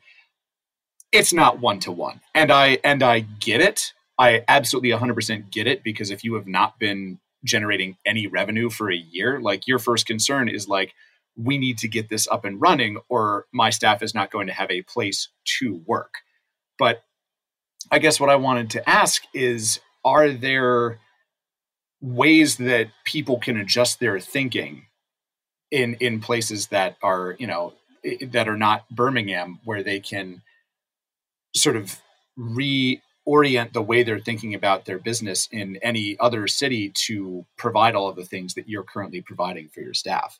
it's not one to one. And I and I get it. I absolutely 100% get it because if you have not been generating any revenue for a year, like your first concern is like we need to get this up and running or my staff is not going to have a place to work. But I guess what I wanted to ask is are there ways that people can adjust their thinking in in places that are, you know, that are not Birmingham where they can sort of reorient the way they're thinking about their business in any other city to provide all of the things that you're currently providing for your staff.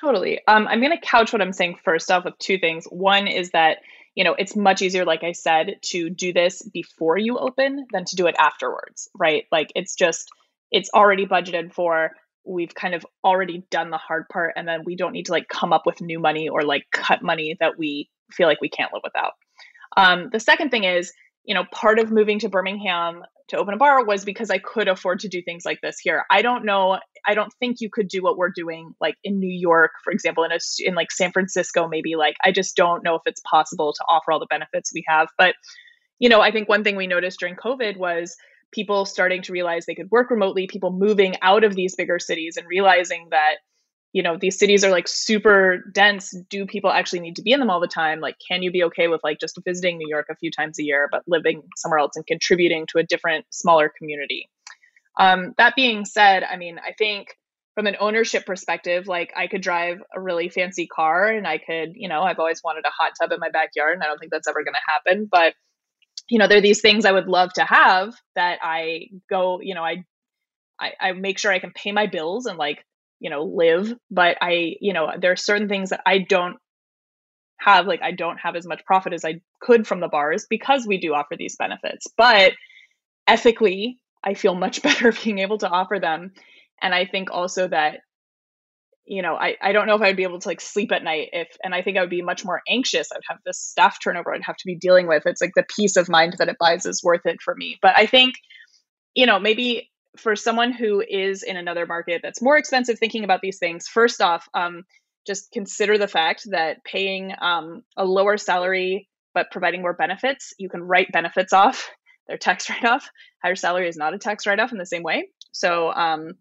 Totally. Um, I'm going to couch what I'm saying first off with two things. One is that you know it's much easier, like I said, to do this before you open than to do it afterwards, right? Like it's just it's already budgeted for. We've kind of already done the hard part, and then we don't need to like come up with new money or like cut money that we feel like we can't live without. Um, the second thing is, you know, part of moving to Birmingham to open a bar was because I could afford to do things like this here. I don't know. I don't think you could do what we're doing like in New York, for example, in a, in like San Francisco, maybe. Like I just don't know if it's possible to offer all the benefits we have. But you know, I think one thing we noticed during COVID was people starting to realize they could work remotely, people moving out of these bigger cities and realizing that you know these cities are like super dense. Do people actually need to be in them all the time? Like can you be okay with like just visiting new york a few times a year but living somewhere else and contributing to a different smaller community? Um, that being said i mean i think from an ownership perspective like i could drive a really fancy car and i could you know i've always wanted a hot tub in my backyard and i don't think that's ever going to happen but you know there are these things i would love to have that i go you know I, I i make sure i can pay my bills and like you know live but i you know there are certain things that i don't have like i don't have as much profit as i could from the bars because we do offer these benefits but ethically i feel much better being able to offer them. And i think also that you know I, I don't know if i'd be able to like sleep at night if and i think i would be much more anxious. I'd have this staff turnover i'd have to be dealing with. It's like the peace of mind that it buys is worth it for me. But i think you know maybe for someone who is in another market that's more expensive thinking about these things first off um, just consider the fact that paying um, a lower salary but providing more benefits you can write benefits off they're tax write-off. Higher salary is not a tax write-off in the same way. So um,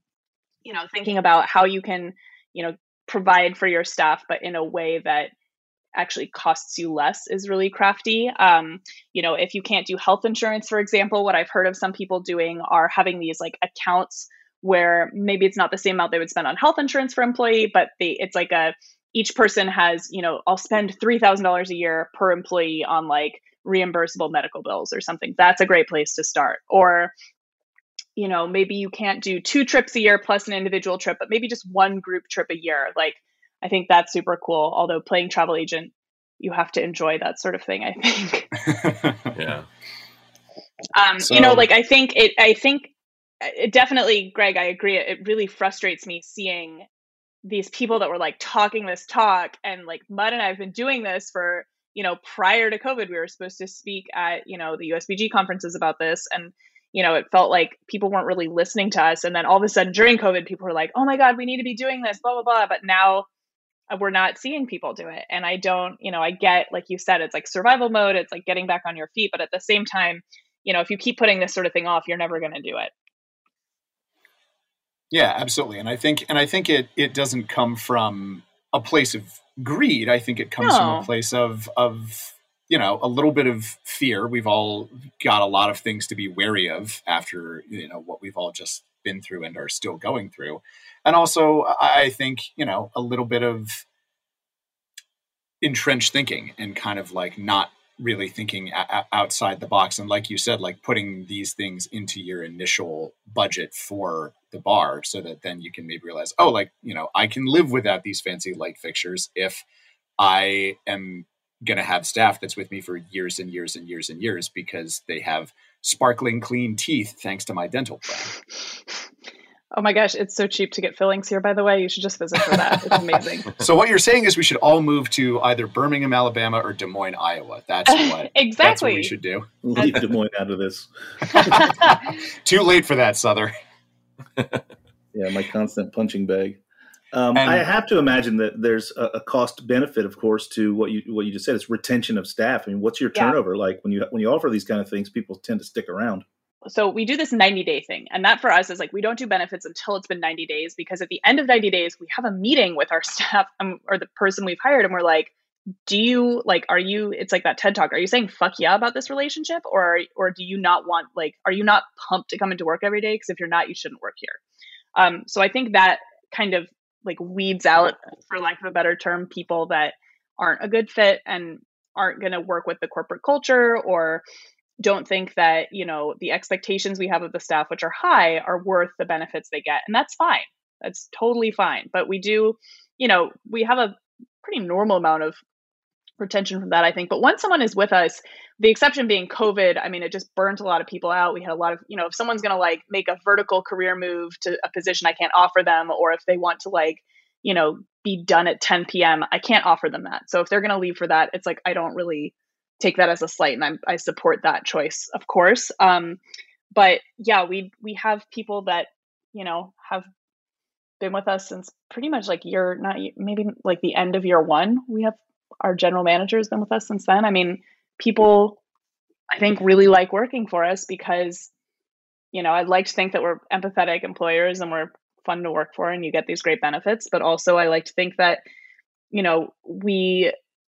you know thinking about how you can you know provide for your staff but in a way that actually costs you less is really crafty. Um, you know, if you can't do health insurance, for example, what I've heard of some people doing are having these like accounts where maybe it's not the same amount they would spend on health insurance for employee, but they it's like a each person has, you know, I'll spend three thousand dollars a year per employee on like reimbursable medical bills or something. That's a great place to start. Or you know, maybe you can't do two trips a year plus an individual trip, but maybe just one group trip a year. Like I think that's super cool. Although playing travel agent, you have to enjoy that sort of thing. I think. yeah. Um, so, you know, like I think it. I think it definitely, Greg. I agree. It really frustrates me seeing these people that were like talking this talk, and like Mud and I have been doing this for you know prior to COVID. We were supposed to speak at you know the USBG conferences about this, and you know, it felt like people weren't really listening to us. And then all of a sudden during COVID, people were like, oh my God, we need to be doing this, blah, blah, blah. But now uh, we're not seeing people do it. And I don't, you know, I get, like you said, it's like survival mode, it's like getting back on your feet. But at the same time, you know, if you keep putting this sort of thing off, you're never going to do it. Yeah, absolutely. And I think, and I think it, it doesn't come from a place of greed. I think it comes no. from a place of, of, you know, a little bit of fear. We've all got a lot of things to be wary of after, you know, what we've all just been through and are still going through and also I think you know a little bit of entrenched thinking and kind of like not really thinking a- outside the box and like you said like putting these things into your initial budget for the bar so that then you can maybe realize oh like you know i can live without these fancy light fixtures if i am going to have staff that's with me for years and years and years and years because they have sparkling clean teeth thanks to my dental plan Oh my gosh, it's so cheap to get fillings here, by the way. You should just visit for that. It's amazing. so what you're saying is we should all move to either Birmingham, Alabama or Des Moines, Iowa. That's what exactly that's what we should do. Leave Des Moines out of this. Too late for that, Sother. yeah, my constant punching bag. Um, and, I have to imagine that there's a, a, cost benefit, of course, to what you what you just said. It's retention of staff. I mean, what's your turnover yeah. like when you when you offer these kind of things? People tend to stick around so we do this 90 day thing and that for us is like we don't do benefits until it's been 90 days because at the end of 90 days we have a meeting with our staff um, or the person we've hired and we're like do you like are you it's like that ted talk are you saying fuck yeah about this relationship or or do you not want like are you not pumped to come into work every day because if you're not you shouldn't work here um so i think that kind of like weeds out for lack of a better term people that aren't a good fit and aren't going to work with the corporate culture or don't think that you know the expectations we have of the staff which are high are worth the benefits they get. And that's fine. That's totally fine. But we do you know we have a pretty normal amount of retention from that i think. But once someone is with us the exception being covid i mean it just burnt a lot of people out. We had a lot of you know if someone's going to like make a vertical career move to a position i can't offer them or if they want to like you know be done at 10 p.m i can't offer them that. So if they're going to leave for that it's like i don't really take that as a slight and I'm, i support that choice of course. Um, but yeah we we have people that you know have been with us since pretty much like year not maybe like the end of year one. We have our general manager has been with us since then. I mean people i think really like working for us because you know i'd like to think that we're empathetic employers and we're fun to work for and you get these great benefits but also i like to think that you know we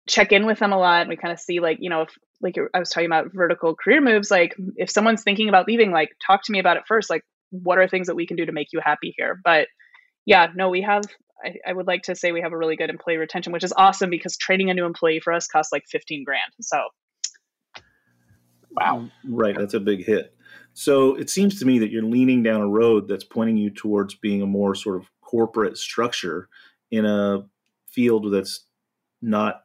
check in with them a lot and we kind of see like you know if like i was talking about vertical career moves like if someone's thinking about leaving like talk to me about it first. Like what are things that we can do to make you happy here? But yeah no we have I, I would like to say we have a really good employee retention which is awesome because training a new employee for us costs like 15 grand so wow right that's a big hit so it seems to me that you're leaning down a road that's pointing you towards being a more sort of corporate structure in a field that's not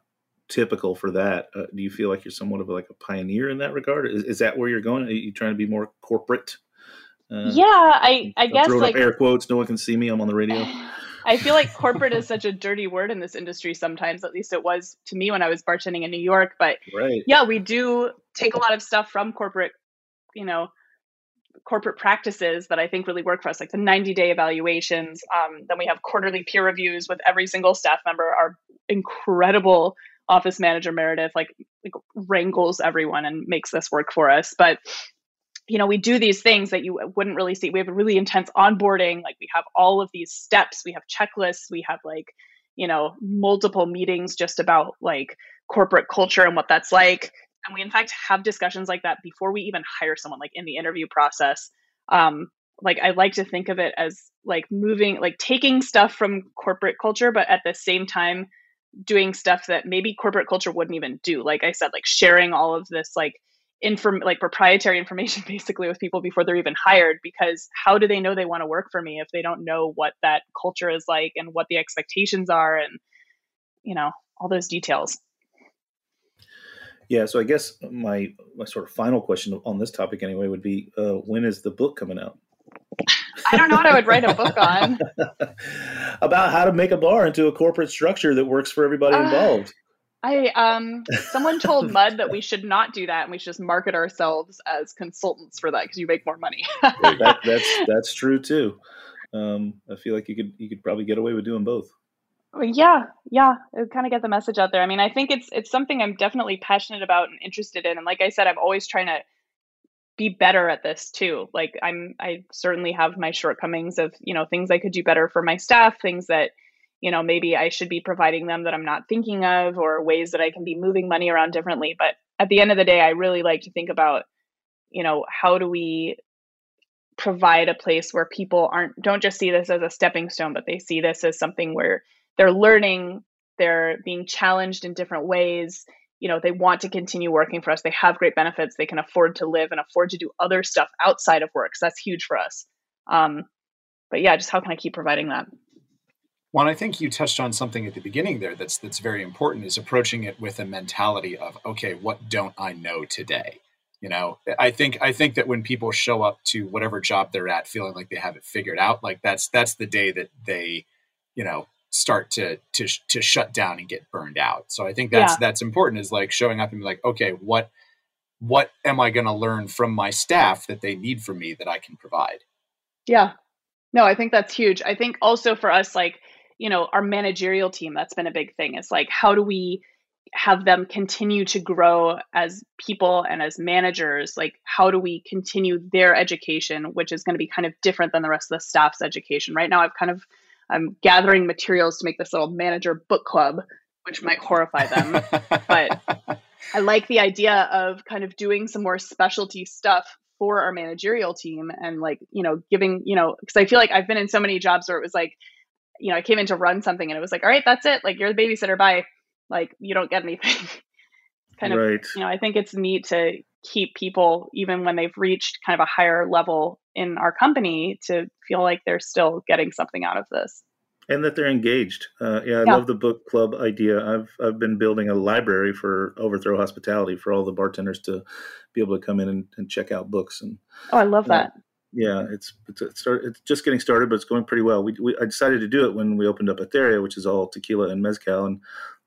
typical for that. Uh, do you feel like you're somewhat of like a pioneer in that regard? Is, is that where you're going? Are you trying to be more corporate? Uh, yeah, I I guess like air quotes. No one can see me. I'm on the radio. I feel like corporate is such a dirty word in this industry sometimes. At least it was to me when I was bartending in New York. But right. yeah, we do take a lot of stuff from corporate, you know, corporate practices that I think really work for us, like the 90 day evaluations. Um, then we have quarterly peer reviews with every single staff member. Our incredible office manager Meredith like, like wrangles everyone and makes this work for us. But you know, we do these things that you wouldn't really see. We have a really intense onboarding. Like we have all of these steps. We have checklists. We have like, you know, multiple meetings just about like corporate culture and what that's like. And we in fact have discussions like that before we even hire someone, like in the interview process. Um, like I like to think of it as like moving, like taking stuff from corporate culture, but at the same time doing stuff that maybe corporate culture wouldn't even do. Like I said, like sharing all of this like inform like proprietary information basically with people before they're even hired because how do they know they want to work for me if they don't know what that culture is like and what the expectations are and you know all those details yeah so i guess my my sort of final question on this topic anyway would be uh, when is the book coming out I don't know what I would write a book on. About how to make a bar into a corporate structure that works for everybody uh, involved. I um someone told Mud that we should not do that and we should just market ourselves as consultants for that because you make more money. that, that's that's true too. Um, I feel like you could you could probably get away with doing both. Yeah, yeah, it would kind of get the message out there. I mean, I think it's it's something I'm definitely passionate about and interested in, and like I said, I'm always trying to be better at this too. Like I'm I certainly have my shortcomings of, you know, things I could do better for my staff, things that, you know, maybe I should be providing them that I'm not thinking of or ways that I can be moving money around differently, but at the end of the day I really like to think about, you know, how do we provide a place where people aren't don't just see this as a stepping stone, but they see this as something where they're learning, they're being challenged in different ways. You know they want to continue working for us. They have great benefits. They can afford to live and afford to do other stuff outside of work. So that's huge for us. Um, but yeah just how can i keep providing that well i think you touched on something at the beginning there that's that's very important is approaching it with a mentality of okay what don't i know today you know i think i think that when people show up to whatever job they're at feeling like they have it figured out like that's that's the day that they you know start to to to shut down and get burned out. So I think that's yeah. that's important is like showing up and be like, okay, what what am I going to learn from my staff that they need from me that I can provide? Yeah. No, I think that's huge. I think also for us like, you know, our managerial team, that's been a big thing. It's like how do we have them continue to grow as people and as managers like how do we continue their education which is going to be kind of different than the rest of the staff's education right now i've kind of I'm gathering materials to make this little manager book club, which might horrify them. but I like the idea of kind of doing some more specialty stuff for our managerial team and like, you know, giving, you know, because I feel like I've been in so many jobs where it was like, you know, I came in to run something and it was like, all right, that's it. Like you're the babysitter. Bye. like you don't get anything. kind of, right. you know, I think it's neat to keep people even when they've reached kind of a higher level in our company to feel like they're still getting something out of this and that they're engaged. Uh, yeah, I Yeah. love the book club idea. I've I've been building a library for Overthrow Hospitality for all the bartenders to be able to come in and, and check out books. And oh i love that yeah, it's it's it's, start, it's just getting started, but it's going pretty well. We, we I decided to do it when we opened up Etheria, which is all tequila and mezcal, and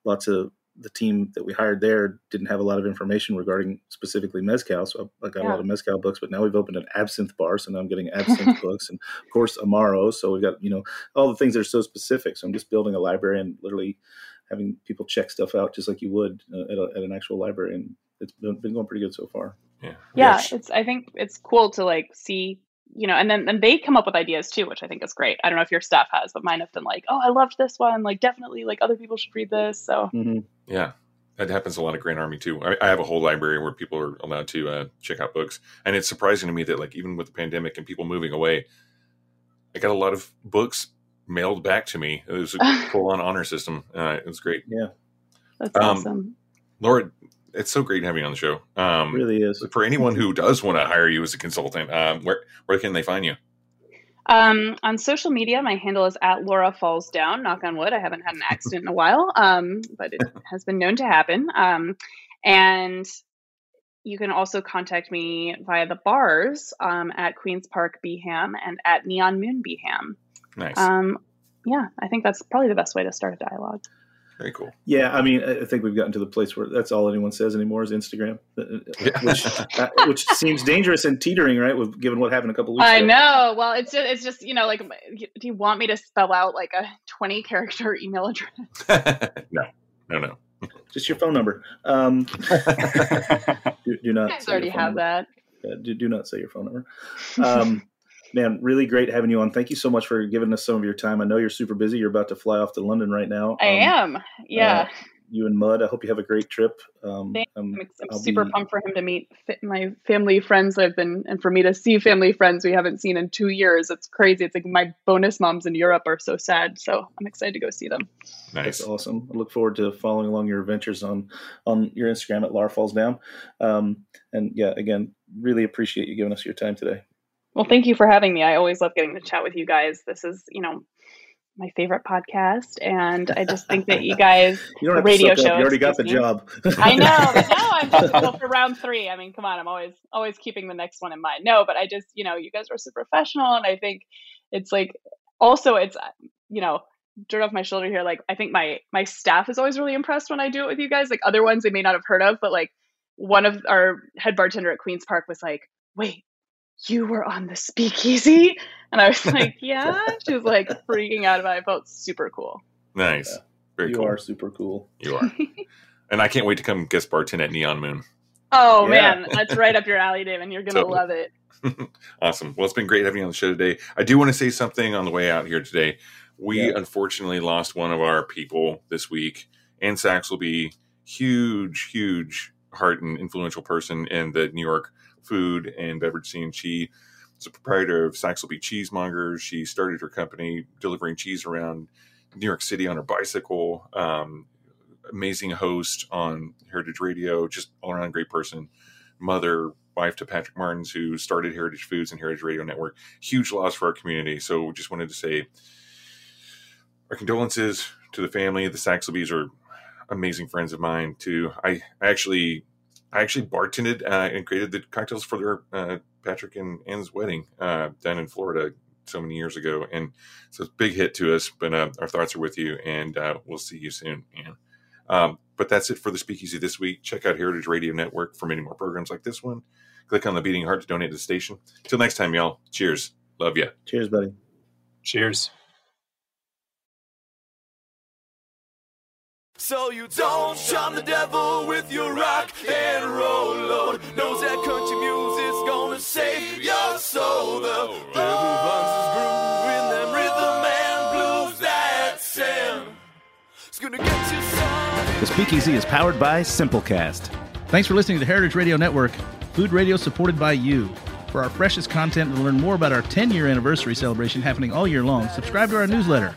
lots of the team that we hired there didn't have a lot of information regarding specifically mezcal. So I, I got a lot of mezcal books, but now we've opened an absinthe bar, so now I'm getting absinthe books, and of course Amaro. So we've got you know all the things that are so specific. So I'm just building a library and literally having people check stuff out just like you would uh, at, a, at an actual library, and it's been, been going pretty good so far. Yeah. yeah it's i think it's cool to like see you know and then and they come up with ideas too which i think is great i don't know if your staff has but mine have been like oh i loved this one like definitely like other people should read this so hmm Yeah, that happens a lot at Grand Army too. I, I have a whole library where people are allowed to uh, check out books, and it's surprising to me that like even with the pandemic and people moving away, I got a lot of books mailed back to me. It was a full on honor system. Uh, it was great. Yeah, that's Um, awesome Laura, it's so great having you on the show. Um, really is. For anyone who does want to hire you as a consultant, um, where where can they find you? Um, on social media, my handle is at Laura Falls Down. Knock on wood, I haven't had an accident in a while, um, but it has been known to happen. Um, and you can also contact me via the bars um, at Queens Park Beham and at Neon Moon Beham. Nice, Um, yeah, I think that's probably the best way to start a dialogue. Very cool. Yeah, I mean, I I think we've gotten to the place where that's all anyone says anymore is Instagram, uh, uh, Yeah. which uh, which seems dangerous and teetering, right? With given what happened a couple weeks ago. I ago. know. Well, it's just it's just you know like, do you want me to spell out like a twenty character email address? no, no, no. Just your phone number. Um, do, do not. You guys say your already phone have number. that. Yeah, do, do not say your phone number. Um, man, really great having you on. Thank you so much for giving us some of your time. I know you're super busy. You're about to fly off to London right now. I Um, am. Yeah. You and Mud. I hope you have a great trip. Um, I'm, I'm super be- pumped for him to meet my family friends that have been, and for me to see family friends we haven't seen in two years. It's crazy. It's like my bonus moms in Europe are so sad. So I'm excited to go see them. Nice. That's awesome. I look forward to following along your adventures on on your Instagram at Lar Falls Down. Um, and yeah, again, really appreciate you giving us your time today. Well, thank you for having me. I always love getting to chat with you guys. This is, you know, my favorite podcast. And I just think that you guys, You don't have Radio to suck up. show, You already got the me. job. I know, but now I'm just well for round three. I mean, come on, I'm always always keeping the next one in mind. No, but I just, you know, you guys are so professional, and I think it's like also it's you know dirt off my shoulder here. Like I think my my staff is always really impressed when I do it with you guys. Like other ones they may not have heard of, but like one of our head bartender at Queen's Park was like, "Wait, you were on the Speakeasy?" And I was like, "Yeah." She was like freaking out about it. I felt super cool. Nice. Very you cool. are super cool. You are. and I can't wait to come guest bartend at Neon Moon. Oh Yeah. man, that's right up your alley, Damon. You're gonna Totally. love it. Awesome. Well, it's been great having you on the show today. I do want to say something on the way out here today. We Yeah. unfortunately lost one of our people this week. Ann Saxelby huge, huge heart and influential person in the New York food and beverage scene. She is a proprietor of Saxelby Cheesemongers. She started her company delivering cheese around New York City on her bicycle. Um, amazing host on Heritage Radio, just all around great person. Mother, wife to Patrick Martins, who started Heritage Foods and Heritage Radio Network. Huge loss for our community. So we just wanted to say our condolences to the family. The Saxelbys are amazing friends of mine too. I actually I actually bartended uh, and created the cocktails for their uh, Patrick and Ann's wedding uh, down in Florida so many years ago, and so it's a big hit to us. But uh, our thoughts are with you, and uh, we'll see you soon, Ann. Um, but that's it for the Speakeasy this week. Check out Heritage Radio Network for many more programs like this one. Click on the beating heart to donate to the station. Till next time, y'all. Cheers. Love ya. Cheers, buddy. Cheers. So you don't charm the devil with your rock and roll, Lord. Knows that country music's gonna save your soul. The devil finds his groove in them rhythm and blues that sound. It's gonna get you some. The Speakeasy is powered by Simplecast. Thanks for listening to the Heritage Radio Network, food radio supported by you. For our freshest content and to learn more about our 10 year anniversary celebration happening all year long, subscribe to our newsletter.